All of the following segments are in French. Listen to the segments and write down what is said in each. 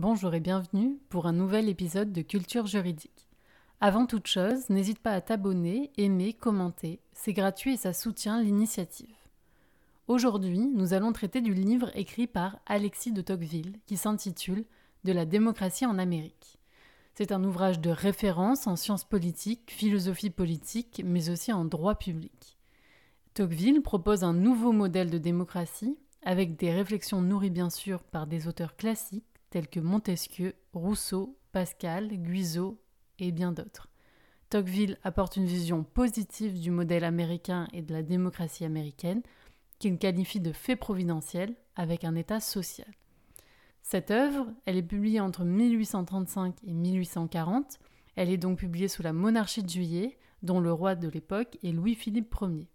Bonjour et bienvenue pour un nouvel épisode de Culture juridique. Avant toute chose, n'hésite pas à t'abonner, aimer, commenter. C'est gratuit et ça soutient l'initiative. Aujourd'hui, nous allons traiter du livre écrit par Alexis de Tocqueville qui s'intitule De la démocratie en Amérique. C'est un ouvrage de référence en sciences politiques, philosophie politique, mais aussi en droit public. Tocqueville propose un nouveau modèle de démocratie avec des réflexions nourries bien sûr par des auteurs classiques tels que Montesquieu, Rousseau, Pascal, Guizot et bien d'autres. Tocqueville apporte une vision positive du modèle américain et de la démocratie américaine, qu'il qualifie de fait providentiel avec un État social. Cette œuvre, elle est publiée entre 1835 et 1840. Elle est donc publiée sous la monarchie de Juillet, dont le roi de l'époque est Louis-Philippe Ier.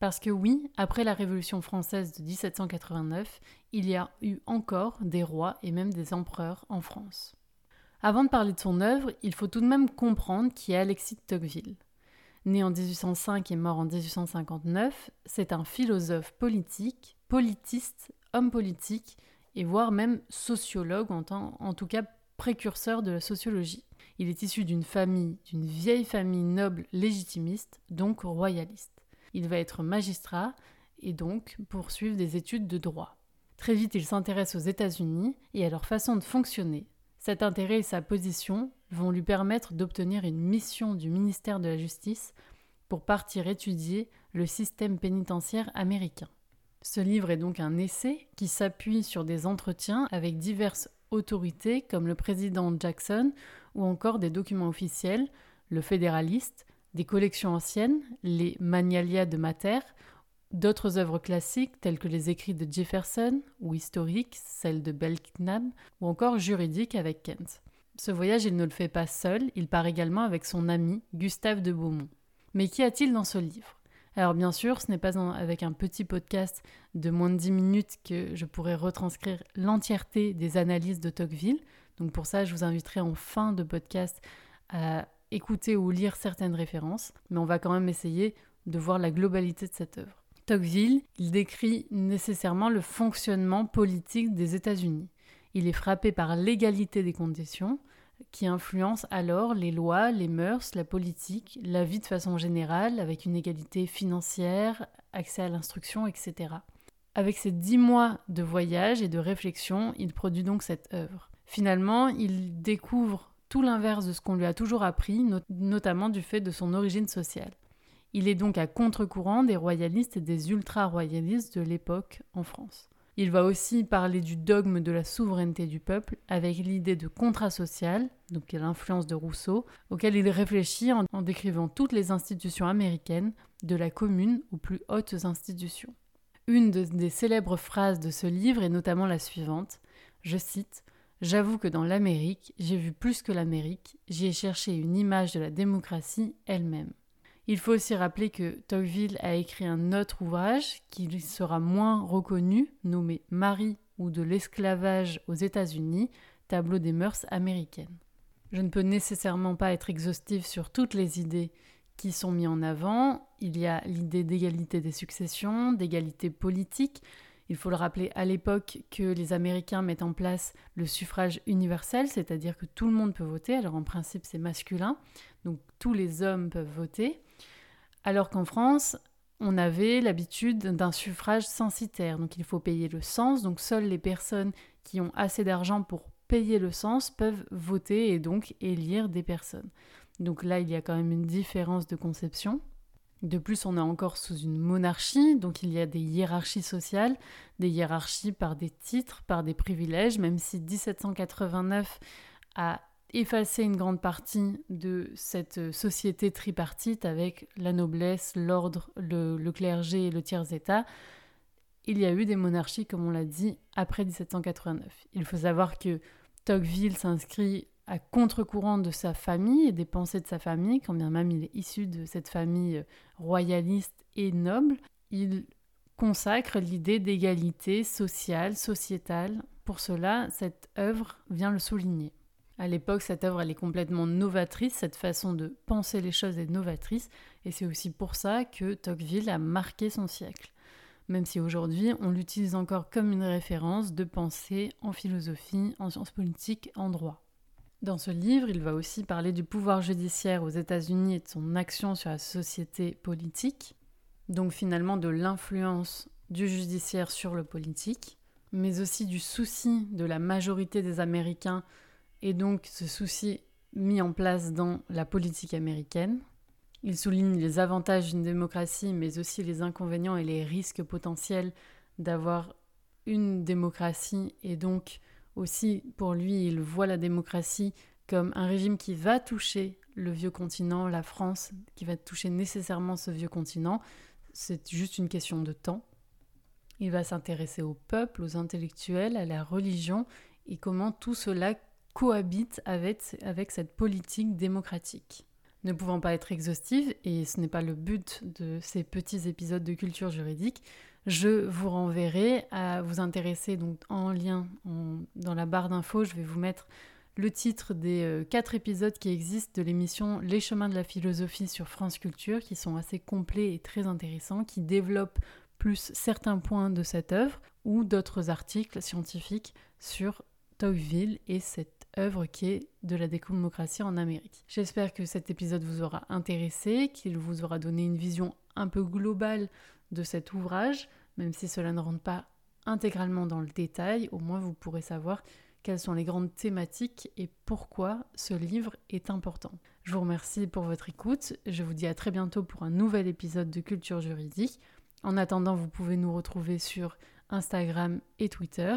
Parce que oui, après la Révolution française de 1789, il y a eu encore des rois et même des empereurs en France. Avant de parler de son œuvre, il faut tout de même comprendre qui est Alexis de Tocqueville. Né en 1805 et mort en 1859, c'est un philosophe politique, politiste, homme politique et voire même sociologue, en, tout cas précurseur de la sociologie. Il est issu d'une famille, d'une vieille famille noble légitimiste, donc royaliste. Il va être magistrat et donc poursuivre des études de droit. Très vite, il s'intéresse aux États-Unis et à leur façon de fonctionner. Cet intérêt et sa position vont lui permettre d'obtenir une mission du ministère de la Justice pour partir étudier le système pénitentiaire américain. Ce livre est donc un essai qui s'appuie sur des entretiens avec diverses autorités comme le président Jackson ou encore des documents officiels, le fédéraliste, des collections anciennes, les Magnalia de Mater, d'autres œuvres classiques telles que les écrits de Jefferson ou historiques, celles de Belknap ou encore juridiques avec Kent. Ce voyage, il ne le fait pas seul, il part également avec son ami Gustave de Beaumont. Mais qu'y a-t-il dans ce livre? Alors bien sûr, ce n'est pas avec un petit podcast de moins de 10 minutes que je pourrais retranscrire l'entièreté des analyses de Tocqueville. Donc pour ça, je vous inviterai en fin de podcast à écouter ou lire certaines références, mais on va quand même essayer de voir la globalité de cette œuvre. Tocqueville, il décrit nécessairement le fonctionnement politique des États-Unis. Il est frappé par l'égalité des conditions, qui influence alors les lois, les mœurs, la politique, la vie de façon générale, avec une égalité financière, accès à l'instruction, etc. Avec ses dix mois de voyage et de réflexion, il produit donc cette œuvre. Finalement, il découvre tout l'inverse de ce qu'on lui a toujours appris, notamment du fait de son origine sociale. Il est donc à contre-courant des royalistes et des ultra-royalistes de l'époque en France. Il va aussi parler du dogme de la souveraineté du peuple avec l'idée de contrat social, donc l'influence de Rousseau, auquel il réfléchit en, en décrivant toutes les institutions américaines, de la commune aux plus hautes institutions. Une des célèbres phrases de ce livre est notamment la suivante, je cite, J'avoue que dans l'Amérique, j'ai vu plus que l'Amérique, j'y ai cherché une image de la démocratie elle-même. Il faut aussi rappeler que Tocqueville a écrit un autre ouvrage qui sera moins reconnu, nommé Marie ou de l'esclavage aux États-Unis, tableau des mœurs américaines. Je ne peux nécessairement pas être exhaustive sur toutes les idées qui sont mises en avant. Il y a l'idée d'égalité des successions, d'égalité politique, il faut le rappeler à l'époque que les Américains mettent en place le suffrage universel, c'est-à-dire que tout le monde peut voter. Alors en principe c'est masculin, donc tous les hommes peuvent voter. Alors qu'en France, on avait l'habitude d'un suffrage censitaire, donc il faut payer le sens, donc seules les personnes qui ont assez d'argent pour payer le sens peuvent voter et donc élire des personnes. Donc là, il y a quand même une différence de conception. De plus, on est encore sous une monarchie, donc il y a des hiérarchies sociales, des hiérarchies par des titres, par des privilèges, même si 1789 a effacé une grande partie de cette société tripartite avec la noblesse, l'ordre, le, le, clergé et le tiers-état. Il y a eu des monarchies, comme on l'a dit, après 1789. Il faut savoir que Tocqueville s'inscrit à contre-courant de sa famille et des pensées de sa famille, quand bien même il est issu de cette famille euh, royaliste et noble, il consacre l'idée d'égalité sociale, sociétale. Pour cela, cette œuvre vient le souligner. À l'époque, cette œuvre, elle est complètement novatrice, cette façon de penser les choses est novatrice, et c'est aussi pour ça que Tocqueville a marqué son siècle. même si aujourd'hui on l'utilise encore comme une référence de pensée en philosophie, en sciences politiques, en droit. Dans ce livre, il va aussi parler du pouvoir judiciaire aux États-Unis et de son action sur la société politique, donc finalement de l'influence du judiciaire sur le politique, mais aussi du souci de la majorité des Américains et donc ce souci mis en place dans la politique américaine. Il souligne les avantages d'une démocratie, mais aussi les inconvénients et les risques potentiels d'avoir une démocratie. Et donc aussi, pour lui, il voit la démocratie comme un régime qui va toucher le vieux continent, la France, qui va toucher nécessairement ce vieux continent. C'est juste une question de temps. Il va s'intéresser au peuple, aux intellectuels, à la religion et comment tout cela cohabite avec, avec cette politique démocratique. Ne pouvant pas être exhaustive, et ce n'est pas le but de ces petits épisodes de culture juridique, je vous renverrai à vous intéresser donc en lien dans la barre d'infos. Je vais vous mettre le titre des euh, quatre épisodes qui existent de l'émission Les chemins de la philosophie sur France Culture, qui sont assez complets et très intéressants, qui développent plus certains points de cette œuvre ou d'autres articles scientifiques sur Tocqueville et cette œuvre qui est de la démocratie en Amérique. J'espère que cet épisode vous aura intéressé, qu'il vous aura donné une vision un peu globale de cet ouvrage, même si cela ne rentre pas intégralement dans le détail, au moins vous pourrez savoir quelles sont les grandes thématiques et pourquoi ce livre est important. Je vous remercie pour votre écoute, je vous dis à très bientôt pour un nouvel épisode de Culture juridique. En attendant, vous pouvez nous retrouver sur Instagram et Twitter